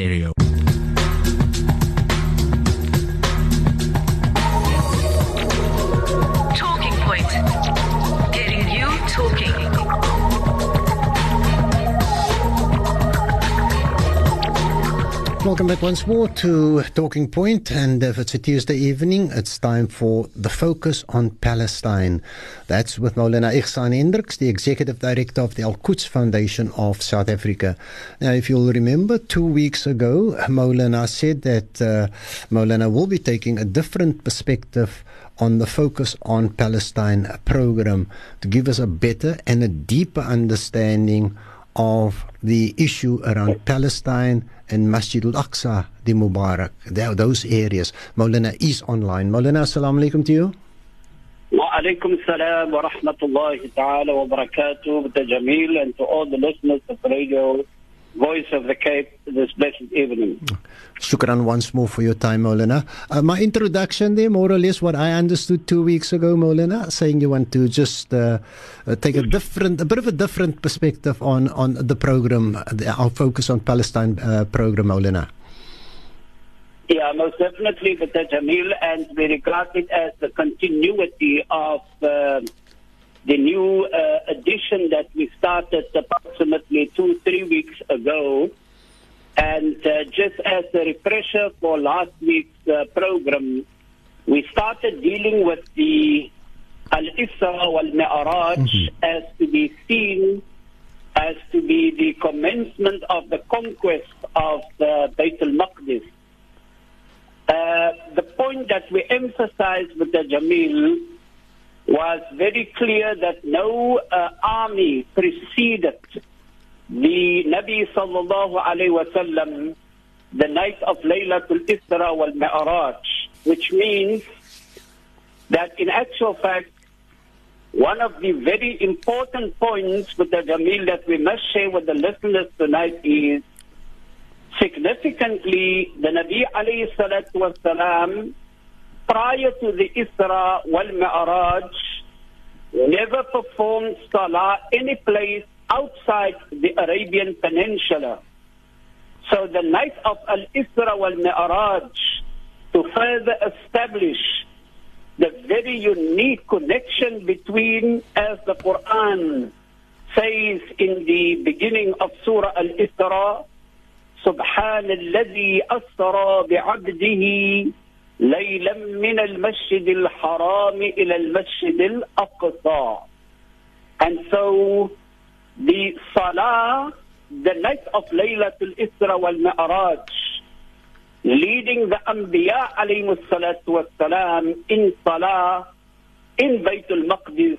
stereo. Once more to Talking Point, and if it's a Tuesday evening, it's time for the focus on Palestine. That's with Maulana Igsaan Hendricks, the Executive Director of the Al Quds Foundation of South Africa. Now, if you'll remember, two weeks ago, Maulana said that uh, will be taking a different perspective on the Focus on Palestine program to give us a better and a deeper understanding of the issue around Palestine and Masjid al-Aqsa, the Mubarak, those areas. Maulana is online. Maulana, assalamu alaikum to you. Wa السلام ورحمة الله تعالى وبركاته to Jamiel and to all the listeners of Radio Voice of the Cape this blessed evening. Shukran once more for your time, Maulana. Uh, my introduction there, more or less what I understood two weeks ago, Maulana, saying you want to just uh, uh, take a different, a bit of a different perspective on, on the program, the, our focus on Palestine uh, program, Maulana. Yeah, most definitely Mr. Jamiel and we regard it as the continuity of uh, the new uh, edition that we started approximately two, three weeks ago. And uh, just as a refresher for last week's uh, program, we started dealing with the Al-Isra wal-Mi'raj as to be seen as to be the commencement of the conquest of uh, Bayt al-Maqdis. Uh, the point that we emphasized with the Jamiel was very clear that no uh, army preceded the Nabi sallallahu alayhi wasallam the night of Laylatul Isra wal Mi'raj, which means that in actual fact, one of the very important points with the Jamiel that we must share with the listeners tonight is significantly the Nabi alayhi salatu wasalam prior to the Isra wal Mi'raj never performed salah any place outside the Arabian Peninsula. So the night of Al Isra wal Mi'raj to further establish the very unique connection between, as the Quran says in the beginning of Surah Al Isra, سبحان الذي أسرى بعبده ليلا من المسجد الحرام إلى المسجد الأقصى. And so the Salah, the night of Laylatul Isra wal Mi'raj, leading the Anbiya alayhi salatu wassalam in Salah in Baytul Maqdis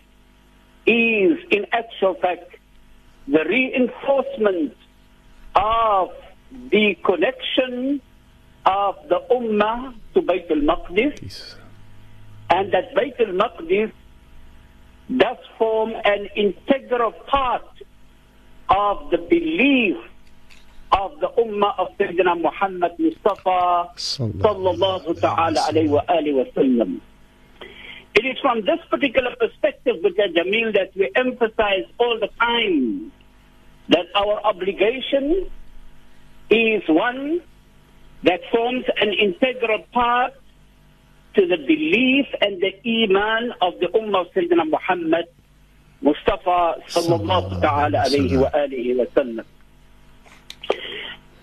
is in actual fact the reinforcement of the connection of the Ummah to Baytul Maqdis and that Baytul Maqdis does form an integral part of the belief of the Ummah of Sayyidina Muhammad Mustafa sallallahu ta'ala alayhi wa alihi. It is from this particular perspective, Mr. Jamiel, that we emphasize all the time that our obligation is one that forms an integral part to the belief and the iman of the Ummah of Sayyidina Muhammad Mustafa sallallahu ta'ala alayhi wa alihi wa sallam.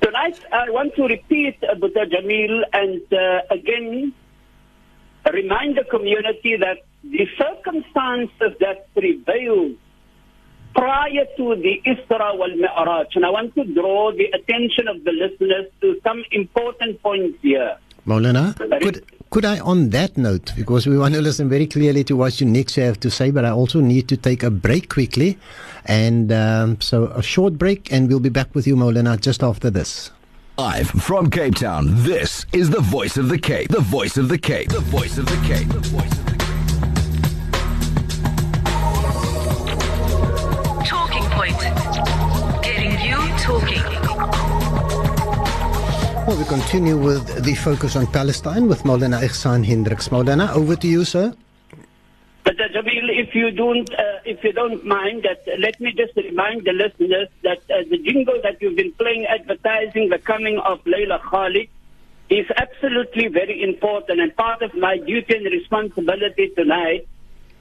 Tonight, I want to repeat Abu Jamiel and uh, again remind the community that the circumstances that prevailed prior to the Isra wal Mi'raj, and I want to draw the attention of the listeners to some important points here. Maulana, could, could I, on that note, because we want to listen very clearly to what you next have to say, but I also need to take a break quickly. And um, so a short break, and we'll be back with you, Maulana, just after this. Live from Cape Town, this is the voice of the Cape. The voice of the Cape. The voice of the Cape. The voice of the Cape. Talking. Well, we continue with the focus on Palestine with Maulana Igsaan Hendricks. Maulana, over to you, sir. Mr. Jamiel, if you don't, uh, if you don't mind, that uh, let me just remind the listeners that uh, the jingle that you've been playing, advertising the coming of Layla Khalid, is absolutely very important. And part of my duty and responsibility tonight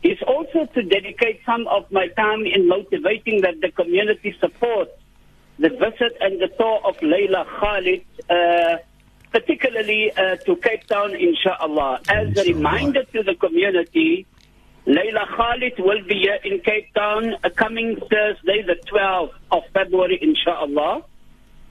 is also to dedicate some of my time in motivating that the community supports the visit and the tour of Layla Khalid. Uh, particularly uh, to Cape Town, inshallah. As Inshallah. a reminder to the community, Layla Khalid will be here in Cape Town uh, coming Thursday, the 12th of February, inshallah.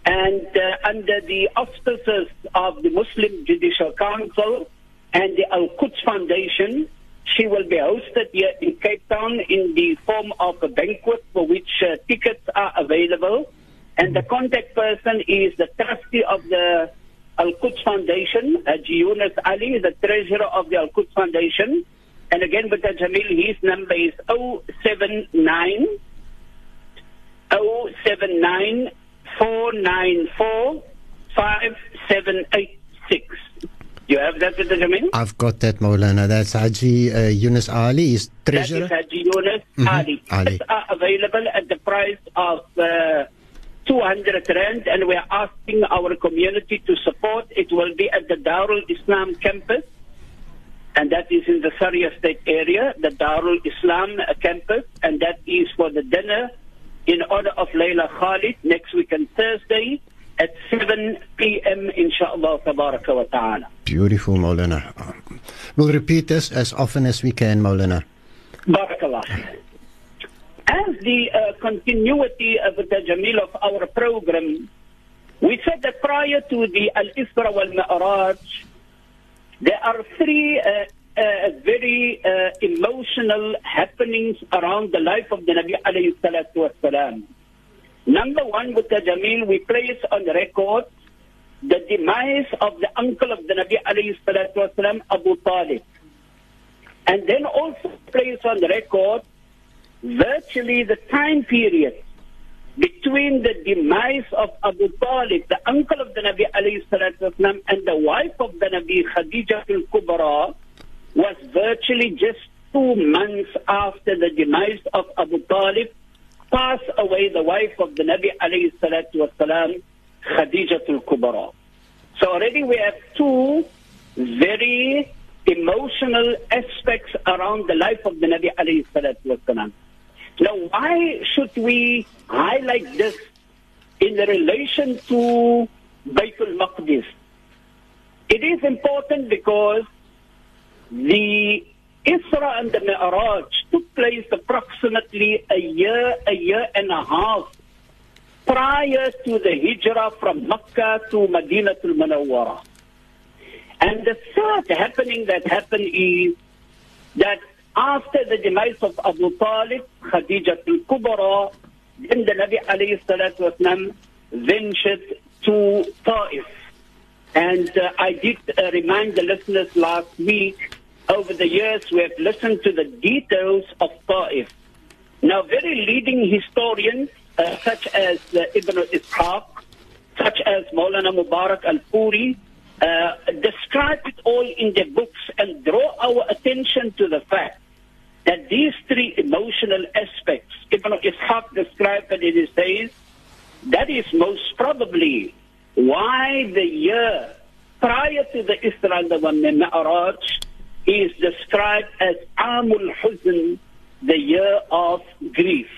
And uh, under the auspices of the Muslim Judicial Council and the Al Quds Foundation, she will be hosted here in Cape Town in the form of a banquet for which uh, tickets are available. And the contact person is the trustee of the Al Quds Foundation, Haji Yunus Ali, the treasurer of the Al Quds Foundation. And again, with Jamiel, his number is 079 079 494 5786. You have that, Mr. Jamiel? I've got that, Maulana. That's Haji uh, Yunus Ali, is That is treasurer. Haji Yunus Ali. Ali. Tickets are available at the price of uh, 200 Rand, and we're asking our community to support. It will be at the Darul Islam campus, and that is in the Surrey Estate area, the Darul Islam campus, and that is for the dinner in honor of Layla Khalid next week on Thursday at 7 p.m. inshallah tabaraka wa ta'ala. Beautiful, Maulana. We'll repeat this as often as we can, Maulana. Barakallah. As the uh, continuity of the Jamiel of our program, we said that prior to the Al Isra wal Mi'raj, there are three uh, uh, very uh, emotional happenings around the life of the Nabi alayhi salatu wasalam. Number one, with the Jamiel, we place on record the demise of the uncle of the Nabi alayhi salatu wasalam, Abu Talib. And then also place on record virtually the time period between the demise of Abu Talib, the uncle of the Nabi alayhi and the wife of the Nabi Khadija al-Kubra was virtually just two months after the demise of Abu Talib, passed away the wife of the Nabi alayhi Khadija al-Kubra. So already we have two very emotional aspects around the life of the Nabi alayhi salatu wasalam. Now, why should we highlight this in relation to Baytul Maqdis? It is important because the Isra and the Mi'raj took place approximately a year, a year and a half prior to the hijrah from Mecca to Madinatul Munawwara. And the third happening that happened is that after the demise of Abu Talib, Khadija al-Kubra, then the Nabi alayhi salatu wasalam ventured to Ta'if. And uh, I did uh, remind the listeners last week, over the years we have listened to the details of Ta'if. Now, very leading historians, uh, such as uh, Ibn Ishaq, such as Maulana Mubarak al-Puri, uh, describe it all in their books and draw our attention to the fact that these three emotional aspects, Ibn Ishaq described it in his days, that is most probably why the year prior to the Isra and the Mi'raj is described as Amul Huzn, the year of grief.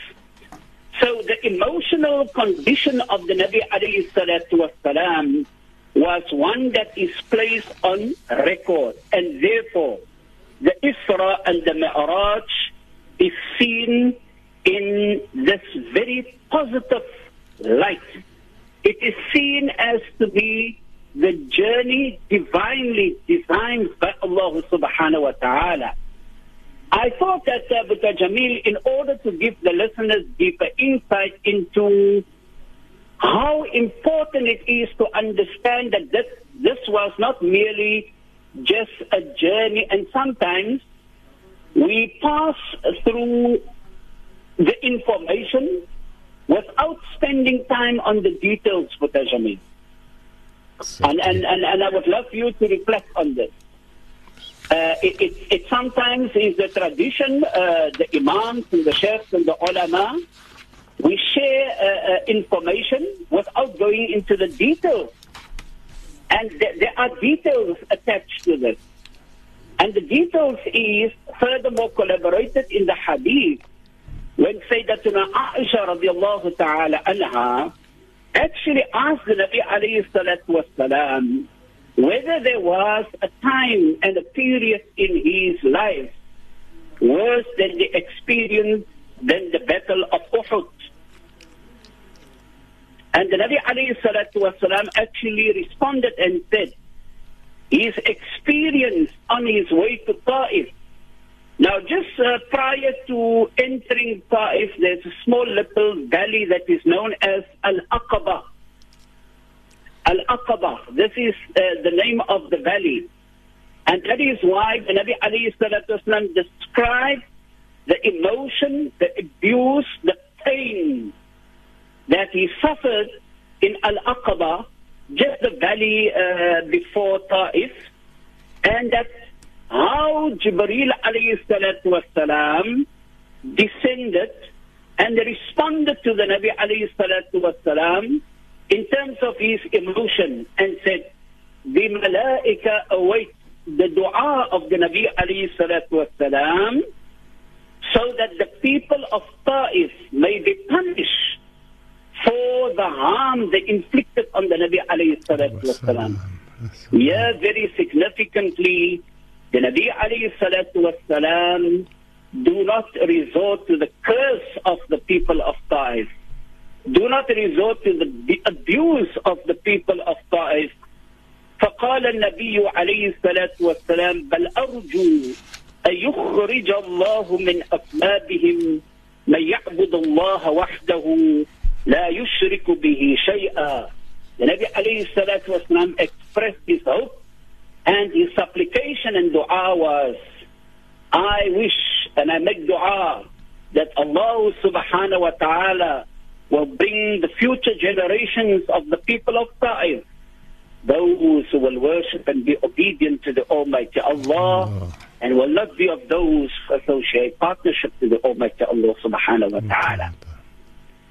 So the emotional condition of the Nabi alayhi salatu was one that is placed on record and therefore the Isra and the Mi'raj is seen in this very positive light. It is seen as to be the journey divinely designed by Allah subhanahu wa ta'ala. I thought that, uh, Buddha Jamiel, in order to give the listeners deeper insight into how important it is to understand that this, this was not merely just a journey, and sometimes we pass through the information without spending time on the details, Buddha Jamiel. And, and, and, and I would love you to reflect on this. Uh, it, it, it sometimes is the tradition, uh, the imams and the sheikhs and the ulama, we share uh, uh, information without going into the details. And th- there are details attached to this. And the details is furthermore collaborated in the hadith when Sayyidatuna Aisha radiallahu ta'ala anha actually asked the Nabi alayhi salatu wasalam whether there was a time and a period in his life worse than the experience than the battle of Uhud. And the Nabi alayhi salatu wasalam actually responded and said, his experience on his way to Ta'if. Now, just uh, prior to entering Ta'if, there's a small little valley that is known as Al-Aqaba. Al-Aqaba. This is uh, the name of the valley. And that is why the Nabi alayhi salatu wasalam described the emotion, the abuse, the he suffered in Al-Aqaba, just the valley uh, before Ta'if, and that's how Jibreel alayhi salatu wasalam descended and responded to the Nabi alayhi salatu wasalam in terms of his emotion and said, the malaika await the dua of the Nabi alayhi salatu wasalam so that the people of Ta'if may be punished for the harm they inflicted on the Nabi alayhi salatu wasalam. Yeah, very significantly, the Nabi alayhi salatu wasalam do not resort to the curse of the people of Ta'if. Do not resort to the abuse of the people of Ta'if. فقال النبي عليه الصلاة والسلام بل أرجو أن يخرج الله من أصلابهم من يعبد الله وحده لا يشرك به شيئا The Nabi alayhi salatu wasalam expressed his hope and his supplication and dua was, I wish and I make dua that Allah subhanahu wa ta'ala will bring the future generations of the people of Ta'if, those who will worship and be obedient to the Almighty Allah and will not be of those who associate partnership to the Almighty Allah subhanahu wa ta'ala.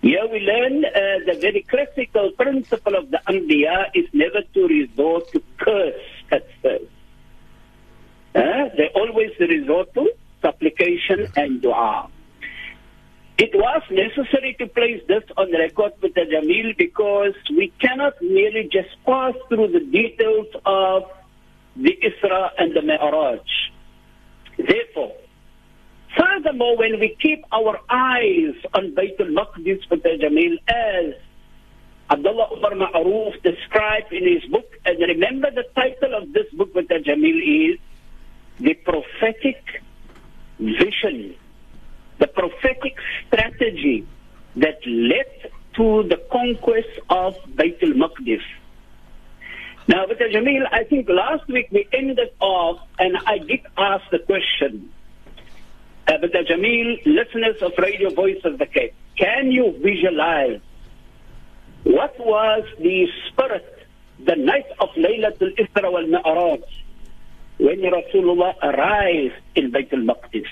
Here we learn uh, the very classical principle of the Anbiya is never to resort to curse at first. Uh, they always resort to supplication and dua. It was necessary to place this on record with the Jamiel because we cannot merely just pass through the details of the Isra and the Mi'raj. Therefore, Furthermore, when we keep our eyes on Baytul Maqdis Jamiel as Abdullah Umar Ma'aruf described in his book, and remember the title of this book with Jamiel is The Prophetic Vision, the prophetic strategy that led to the conquest of Baytul Maqdis. Now, the Jamiel, I think last week we ended off, and I did ask the question, uh, but Jamiel, listeners of Radio Voice of the Cape, can you visualize what was the spirit, the night of Laylatul Isra wal Mi'raj, when Rasulullah arrived in Bayt al-Maqdis?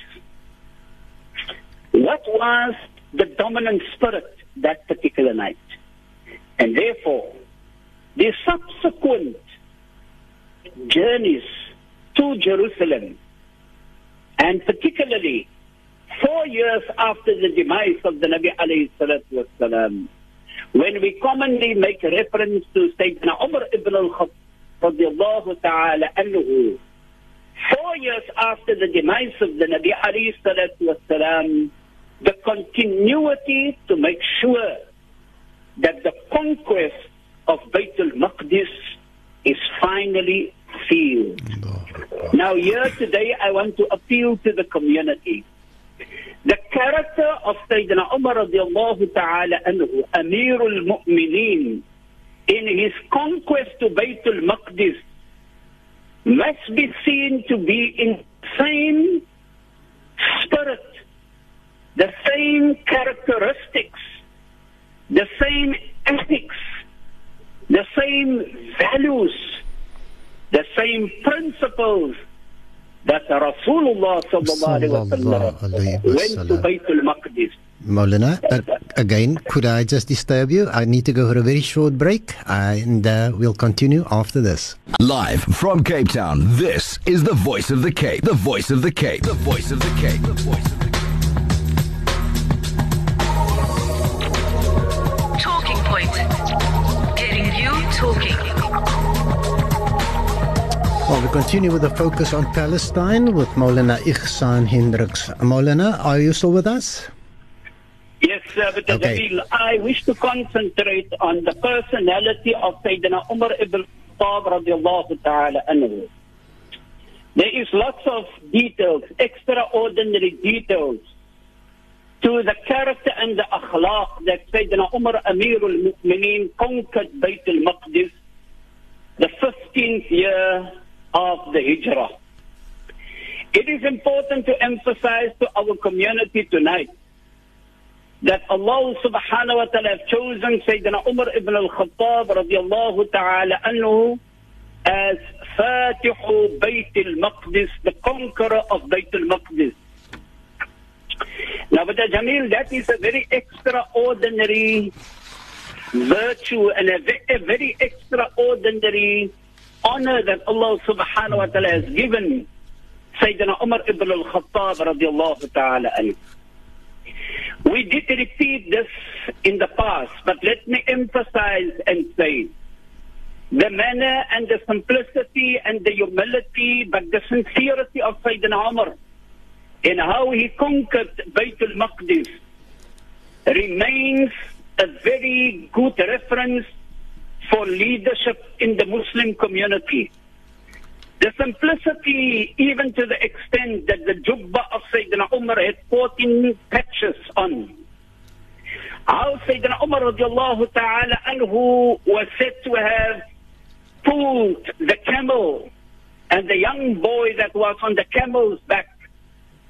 What was the dominant spirit that particular night? And therefore, the subsequent journeys to Jerusalem and particularly four years after the demise of the Nabi alayhi when we commonly make reference to Sayyidina Umar ibn al-Khattab four years after the demise of the Nabi alayhi the continuity to make sure that the conquest of Bayt al-Maqdis is finally sealed. Now, here today, I want to appeal to the community. The character of Sayyidina Umar radiallahu ta'ala anhu, Amirul Mu'mineen, in his conquest to Baytul Maqdis, must be seen to be in same spirit, the same characteristics, the same ethics, the same values, the same principles that Rasulullah sallallahu alaihi Sallallahu alayhi went to wasallam. Bayt al-Maqdis. Maulana, uh, again, could I just disturb you? I need to go for a very short break, and uh, we'll continue after this. Live from Cape Town, this is the voice of the Cape. The voice of the Cape. The voice of the Cape. The voice of the Cape. Well, we continue with the focus on Palestine with Maulana Igsaan Hendricks. Maulana, are you still with us? Yes, uh, but Okay. I wish to concentrate on the personality of Sayyidina Umar ibn Khattab radiallahu ta'ala anhu. There is lots of details, extraordinary details to the character and the akhlaq that Sayyidina Umar Amirul Mu'mineen conquered Bayt al-Maqdis the 15th year of the Hijrah. It is important to emphasize to our community tonight that Allah subhanahu wa ta'ala have chosen Sayyidina Umar ibn al-Khattab radiallahu ta'ala anhu as Fatihu Bayt al-Maqdis, the conqueror of Bayt al-Maqdis. Now, but Jamiel, that is a very extraordinary virtue and a, a very extraordinary honor that Allah subhanahu wa ta'ala has given me, Sayyidina Umar ibn al-Khattab radiallahu ta'ala. We did repeat this in the past, but let me emphasize and say the manner and the simplicity and the humility, but the sincerity of Sayyidina Umar in how he conquered Bayt al-Maqdis remains a very good reference for leadership in the Muslim community. The simplicity, even to the extent that the jubba of Sayyidina Umar had 14 patches on. How Sayyidina Umar ta'ala anhu was said to have pulled the camel and the young boy that was on the camel's back.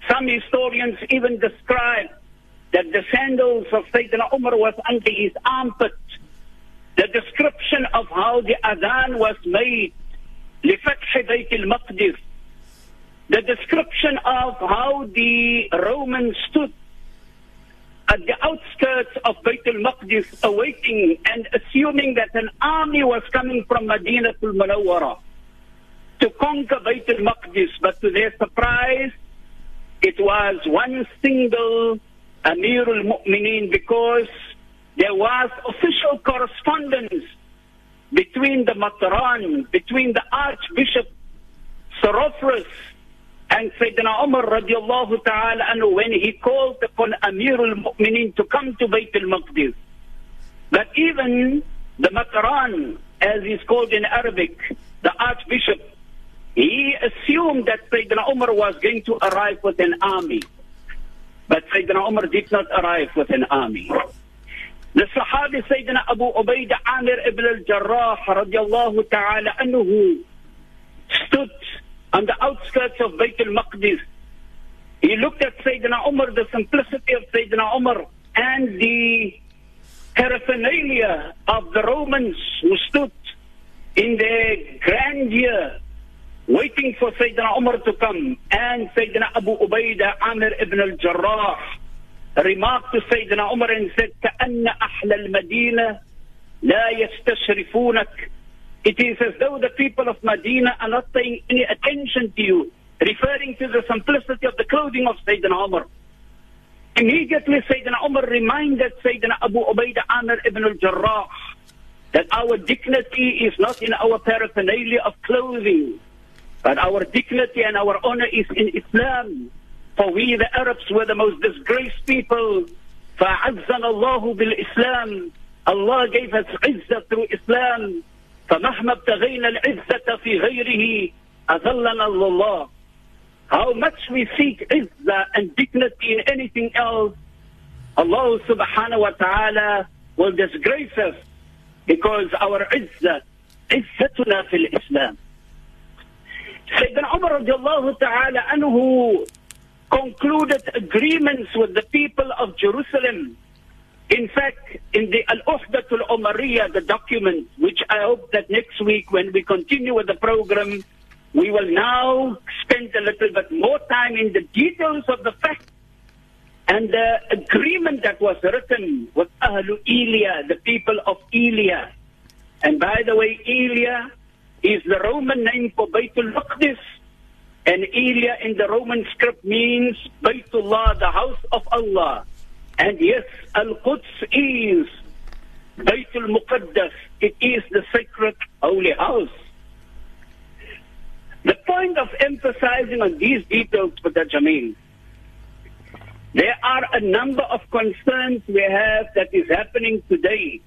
Some historians even describe that the sandals of Sayyidina Umar was under his armpit The description of how the adhan was made لفتح بيت المقدس the description of how the Romans stood at the outskirts of Bayt al-Maqdis awaiting and assuming that an army was coming from Medina al-Munawwara to conquer Bayt al-Maqdis but to their surprise it was one single Amir al-Mu'mineen because there was official correspondence between the Mataran, between the Archbishop Sophronius and Sayyidina Umar radiallahu ta'ala when he called upon Amir al-Mu'mineen to come to Bayt al-Maqdis. But even the Mataran, as he's called in Arabic, the Archbishop, he assumed that Sayyidina Umar was going to arrive with an army. But Sayyidina Umar did not arrive with an army. The Sahabi Sayyidina Abu Ubaidah Amir ibn al-Jarrah radiallahu ta'ala anhu stood on the outskirts of Bayt al-Maqdis. He looked at Sayyidina Umar, the simplicity of Sayyidina Umar, and the paraphernalia of the Romans who stood in their grandeur, waiting for Sayyidina Umar to come. And Sayyidina Abu Ubaidah Amir ibn al-Jarrah Sayyidina Umar and said, كأن أحلى المدينة لا يستشرفونك. It is as though the people of Medina are not paying any attention to you, referring to the simplicity of the clothing of Sayyidina Umar. Immediately Sayyidina Umar reminded Sayyidina Abu Ubaidah Amir ibn al-Jarrah that our dignity is not in our paraphernalia of clothing, but our dignity and our honor is in Islam. For we, the Arabs, were the most disgraced people. فَعَزَّنَ اللَّهُ بِالْإِسْلَامِ Allah gave us izzah through Islam. فَمَهْمَا ابْتَغَيْنَا الْعِزَّةَ فِي غَيْرِهِ أَذَلَّنَا اللَّهُ How much we seek izzah and dignity in anything else, Allah subhanahu wa ta'ala will disgrace us because our izzah, izzatuna fil Islam. Sayyidina Umar radiallahu ta'ala anhu concluded agreements with the people of Jerusalem. In fact, in the Al-Uhdatul Umariyah, the document, which I hope that next week when we continue with the program, we will now spend a little bit more time in the details of the fact and the agreement that was written with Ahlu Elia, the people of Elia. And by the way, Elia is the Roman name for Baytul Maqdis. And Elia in the Roman script means Baytullah, the house of Allah. And yes, Al-Quds is Baytul Muqaddas. It is the sacred holy house. The point of emphasizing on these details for the Jamiel, there are a number of concerns we have that is happening today,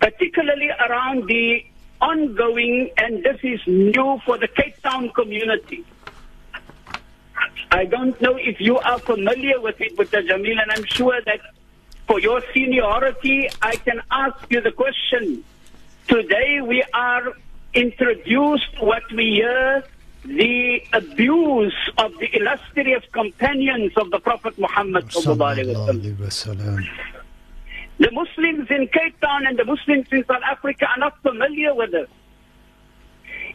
particularly around the ongoing, and this is new for the Cape Town community. I don't know if you are familiar with it, but Jamiel, and I'm sure that for your seniority, I can ask you the question. Today we are introduced what we hear the abuse of the illustrious companions of the Prophet Muhammad sallallahu alaihi wasallam. wasallam. The Muslims in Cape Town and the Muslims in South Africa are not familiar with this.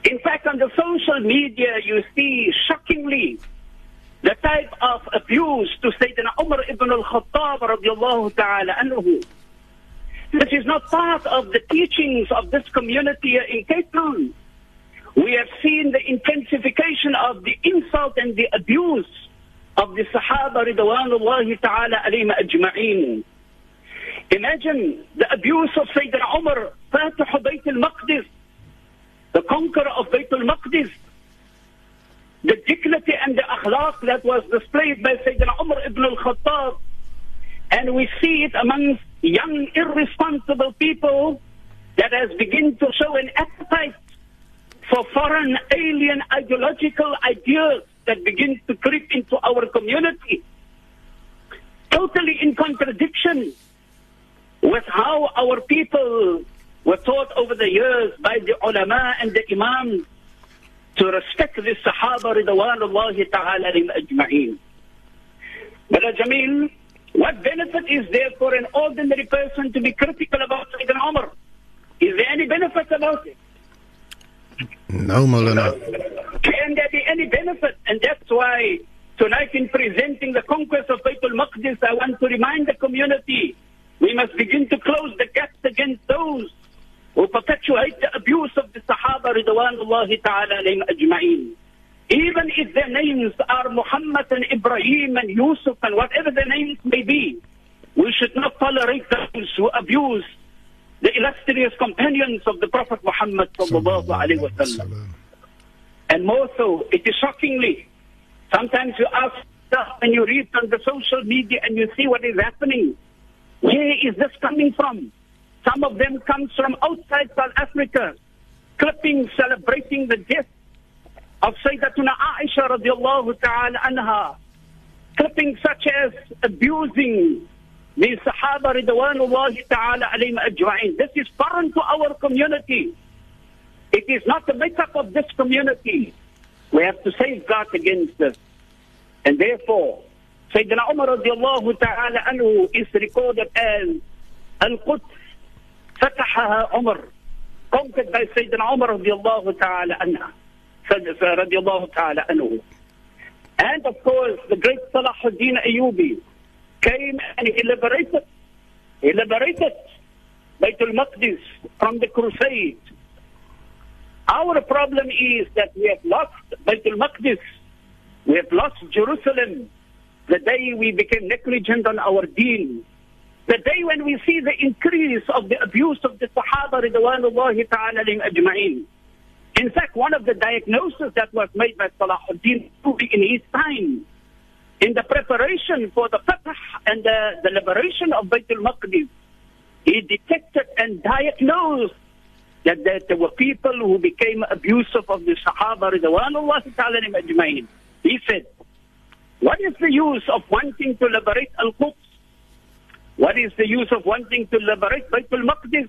In fact, on the social media, you see shockingly the type of abuse to Sayyidina Umar ibn al-Khattab radiallahu ta'ala anhu. This is not part of the teachings of this community in Cape Town. We have seen the intensification of the insult and the abuse of the Sahaba ridwanullahi ta'ala alayhim ajma'een. Imagine the abuse of Sayyidina Umar, Fatih Bayt al-Maqdis, the conqueror of Bayt al-Maqdis, the dignity and the akhlaq that was displayed by Sayyidina Umar ibn al-Khattab. And we see it amongst young, irresponsible people that has begun to show an appetite for foreign, alien, ideological ideas that begin to creep into our community. Totally in contradiction with how our people were taught over the years by the ulama and the imams to respect the Sahaba ridwanullahi ta'ala ajma'een. But Jamiel, what benefit is there for an ordinary person to be critical about Sayyidina Umar? Is there any benefit about it? No, Maulana. Can there be any benefit? And that's why tonight in presenting the conquest of Baitul Maqdis, I want to remind the community we must begin to close the gaps against those who perpetuate the abuse of the Sahaba ridwanullahi ta'ala alayhim ajma'een. Even if their names are Muhammad and Ibrahim and Yusuf and whatever their names may be, we should not tolerate those who abuse the illustrious companions of the Prophet Muhammad sallallahu alayhi wa sallam. And more so, it is shockingly, sometimes you ask stuff and you read on the social media and you see what is happening. Where is this coming from? Some of them comes from outside South Africa, clipping celebrating the death of Sayyidatuna Aisha radiallahu ta'ala anha, clipping such as abusing the Sahaba ridwanullahi ta'ala alayhim ajma'in. This is foreign to our community. It is not the makeup of this community. We have to safeguard against this. And therefore, Sayyidina Umar radiallahu ta'ala anhu is recorded as Al-Quds فتحها عمر conquered by Sayyidina Umar radiallahu ta'ala anha radiallahu ta'ala anhu and of course the great Salahuddin Ayyubi came and he liberated he liberated Baytul Maqdis from the crusade our problem is that we have lost Baytul Maqdis we have lost Jerusalem the day we became negligent on our deen the day when we see the increase of the abuse of the Sahaba ridwanullahi ta'ala ajma'in. In fact, one of the diagnoses that was made by Salahuddin in his time, in the preparation for the Fatah and the, the liberation of Baytul Maqdis, he detected and diagnosed that, that there were people who became abusive of the Sahaba ridwanullahi ta'ala ajma'in. He said, what is the use of wanting to liberate Al-Quds what is the use of wanting to liberate Baytul Maqdis?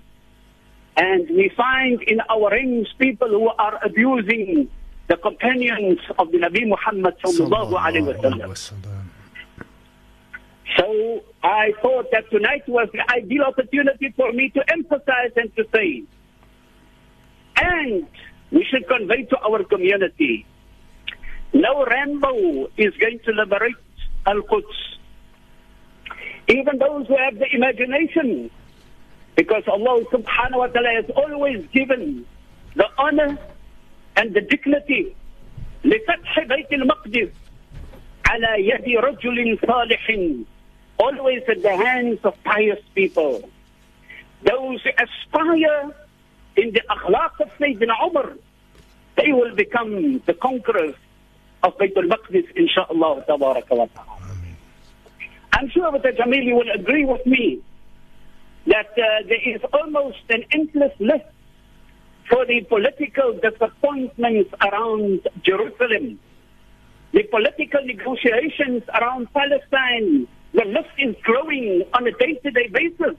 And we find in our ranks people who are abusing the companions of the Nabi Muhammad sallallahu alaihi wasallam. So I thought that tonight was the ideal opportunity for me to emphasize and to say, and we should convey to our community. No Rambo is going to liberate Al-Quds. Even those who have the imagination, because Allah subhanahu wa ta'ala has always given the honor and the dignity لفتح بيت المقدس على يد رجل صالح always at the hands of pious people. Those who aspire in the akhlaq of Sayyidina Umar, they will become the conquerors of Bayt al-Maqdis, inshaAllah, tabaraka wa ta'ala. I'm sure that Jamiel, you will agree with me that uh, there is almost an endless list for the political disappointments around Jerusalem, the political negotiations around Palestine. The list is growing on a day-to-day basis.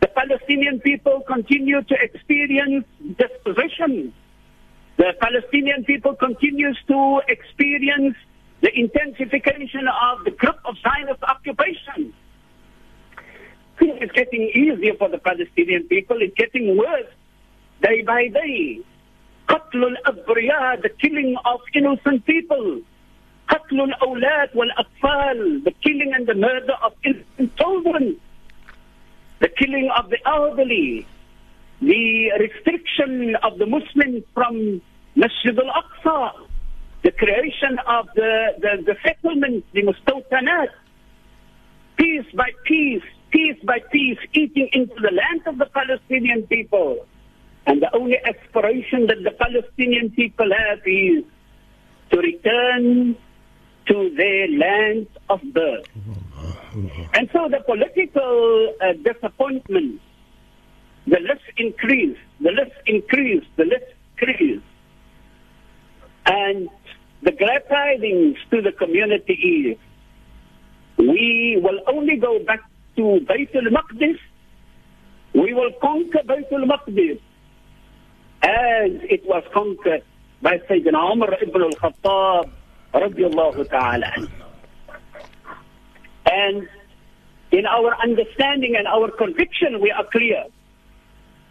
The Palestinian people continue to experience dispossession. The Palestinian people continues to experience the intensification of the grip of Zionist occupation. It's getting easier for the Palestinian people. It's getting worse day by day. Qatlul Abriya, the killing of innocent people. Qatlul Awlad wal the killing and the murder of innocent children. The killing of the elderly. The restriction of the Muslims from Masjid al-Aqsa. The creation of the, the, the settlements, the mustawtanat. Piece by piece, piece by piece, eating into the land of the Palestinian people. And the only aspiration that the Palestinian people have is to return to their land of birth. And so the political uh, disappointment, the less increase, the less increase, the less increase. And the glad tidings to the community is we will only go back to Bayt al-Maqdis. We will conquer Bayt al-Maqdis as it was conquered by Sayyidina Umar ibn al-Khattab. And in our understanding and our conviction, we are clear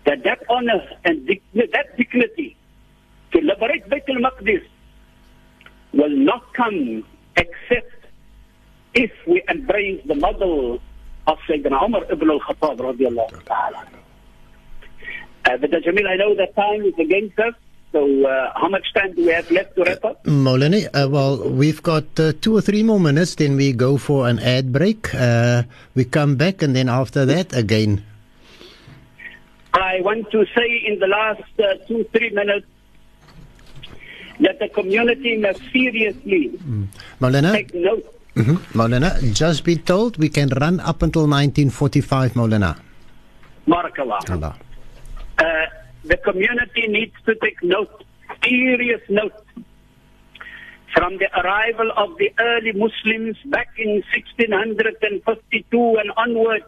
that that honor and that dignity to liberate Bayt al-Maqdis will not come except if we embrace the model of Sayyidina Umar ibn al-Khattab radiallahu ta'ala. Uh, but Jamiel, I know that time is against us. So, uh, how much time do we have left to wrap up? Molani, uh, well, we've got uh, two or three more minutes, then we go for an ad break. Uh, we come back, and then after that, again. I want to say in the last uh, two, three minutes that the community must seriously Molana, take note. mhm. Molana, just be told we can run up until 1945, Molana. Barakallah. Allah. Uh, the community needs to take note, serious note, from the arrival of the early Muslims back in 1652 and onwards.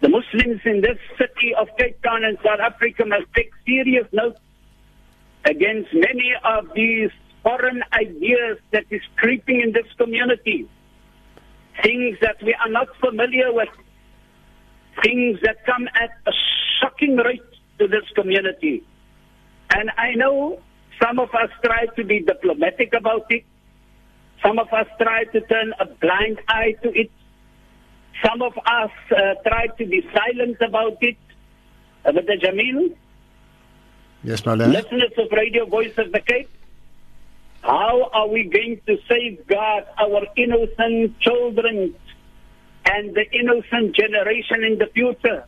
The Muslims in this city of Cape Town in South Africa must take serious note against many of these foreign ideas that is creeping in this community. Things that we are not familiar with. Things that come at a shocking rate to this community. And I know some of us try to be diplomatic about it. Some of us try to turn a blind eye to it. Some of us uh, try to be silent about it. Uh, but the Jamiel, Yes, Molana. listeners of Radio Voice of the Cape, how are we going to safeguard our innocent children and the innocent generation in the future?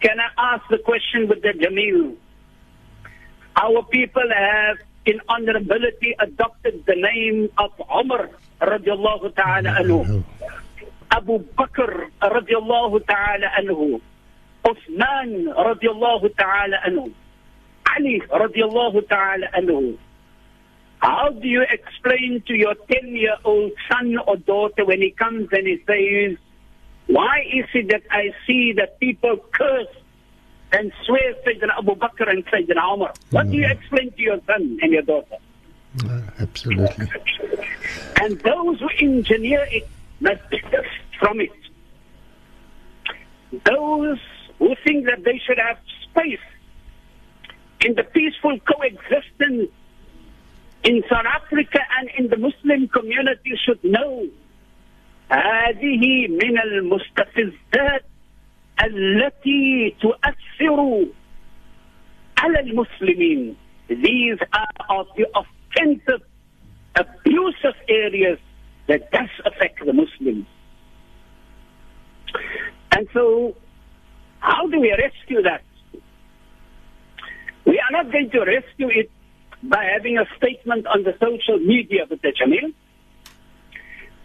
Can I ask the question with the Jamiel? Our people have, in honorability, adopted the name of Umar radiallahu ta'ala anhu. Abu Bakr radiallahu ta'ala anhu. Uthman radiallahu ta'ala anhu. Ali radiallahu ta'ala anhu. How do you explain to your 10-year-old son or daughter when he comes and he says, why is it that I see that people curse and swear Sayyidina Abu Bakr and Sayyidina Umar? What do you explain to your son and your daughter? Uh, absolutely. And those who engineer it must desist from it. Those who think that they should have space in the peaceful coexistence in South Africa and in the Muslim community should know هذه من المستفزات التي تؤثر على المسلمين. These are of the offensive, abusive areas that does affect the Muslims. And so, how do we rescue that? We are not going to rescue it by having a statement on the social media, Mr. Jamiel.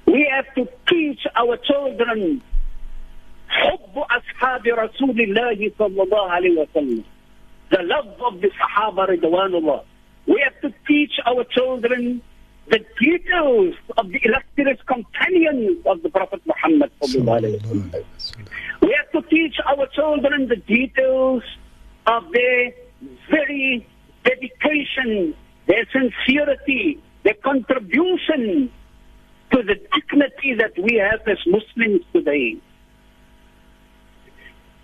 We have to teach our children حب أصحاب الله صلى الله عليه وسلم the love of the Sahaba Ridwanullah. We have to teach our children the details of the illustrious companions of the Prophet Muhammad. We have to teach our children the details of their very dedication, their sincerity, their contribution to the dignity that we have as Muslims today.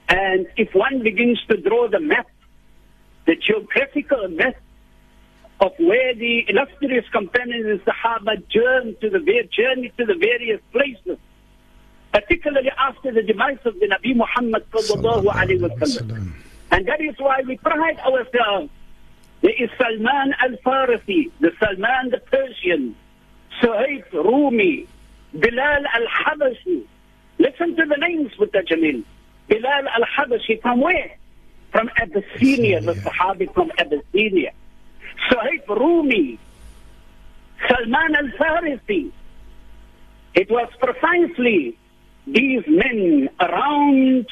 And if one begins to draw the map, the geographical map of where the illustrious companions and Sahaba journeyed to the journey to the various places, particularly after the demise of the Nabi Muhammad sallallahu alaihi wasallam. And that is why we pride ourselves. There is Salman al-Farisi, the Salman the Persian, Suhaib Rumi, Bilal al-Habashi. Listen to the names with the Jamiel. Bilal al-Habashi from where? From Abyssinia, the Sahabi from Abyssinia. Suhaib Rumi, Salman al-Farisi. It was precisely these men around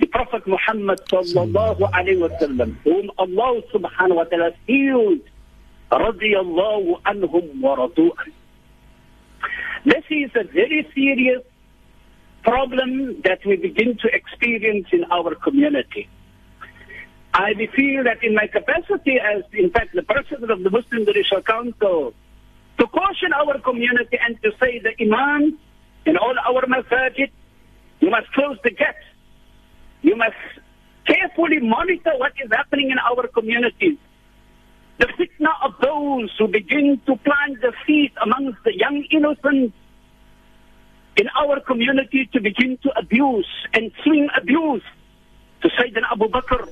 the Prophet Muhammad sallallahu alayhi wa sallam, whom Allah subhanahu wa ta'ala sealed, radiyallahu anhum wa radu'an. This is a very serious problem that we begin to experience in our community. I feel that in my capacity as, in fact, the president of the Muslim Judicial Council, to caution our community and to say the imams in all our masajid, you must close the gaps. You must carefully monitor what is happening in our communities. The fitna of those who begin to plant the seed amongst the young innocents in our community to begin to abuse and swing abuse to Sayyidina Abu Bakr,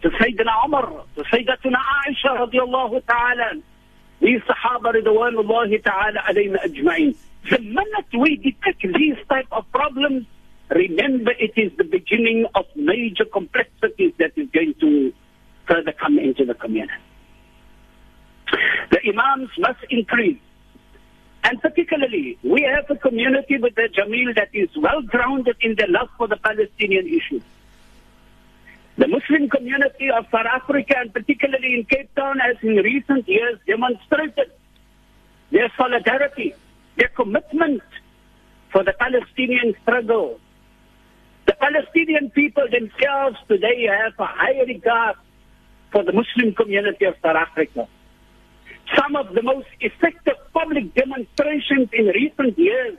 to Sayyidina Umar, to Sayyidatuna Aisha radiallahu ta'ala, these Sahaba ridwanullahi ta'ala alayna ajma'in. The minute we detect these type of problems, remember it is the beginning of major complexities that is going to further come into the community. The imams must increase. And particularly, we have a community with the Jamiel that is well grounded in their love for the Palestinian issue. The Muslim community of South Africa and particularly in Cape Town has in recent years demonstrated their solidarity, their commitment for the Palestinian struggle. The Palestinian people themselves today have a high regard for the Muslim community of South Africa. Some of the most effective public demonstrations in recent years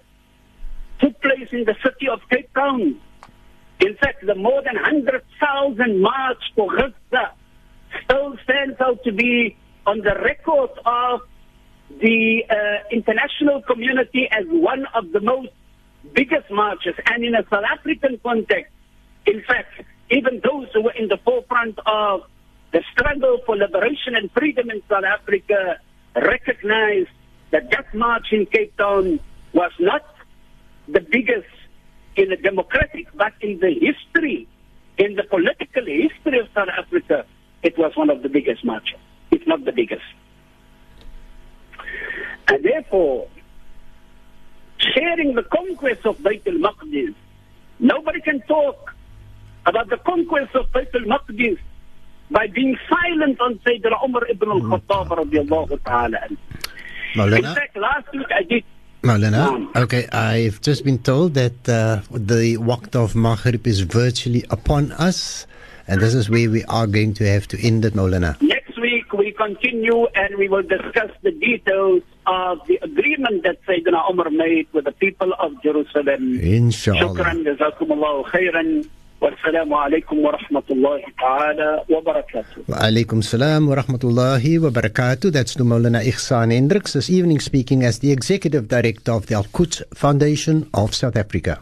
took place in the city of Cape Town. In fact, the more than 100,000 march for Gaza still stands out to be on the record of the uh, international community as one of the most biggest marches. And in a South African context, in fact, even those who were in the forefront of the struggle for liberation and freedom in South Africa recognized that that march in Cape Town was not the biggest in the democratic, but in the history, in the political history of South Africa, it was one of the biggest marches, if not the biggest. And therefore, sharing the conquest of Bayt al-Maqdis, nobody can talk about the conquest of Bayt al-Maqdis by being silent on Sayyidina Umar ibn al-Khattab radiallahu ta'ala. In fact, last week I did Maulana, Um, okay, I've just been told that uh, the waqt of Maghrib is virtually upon us, and this is where we are going to have to end it, Maulana. Next week we continue and we will discuss the details of the agreement that Sayyidina Umar made with the people of Jerusalem. Inshallah. Shukran, jazakumullahu khairan. والسلام عليكم ورحمة الله تعالى وبركاته وعليكم السلام ورحمة الله وبركاته That's to Maulana Igsaan Hendricks this evening speaking as the Executive Director of the Al-Quds Foundation of South Africa.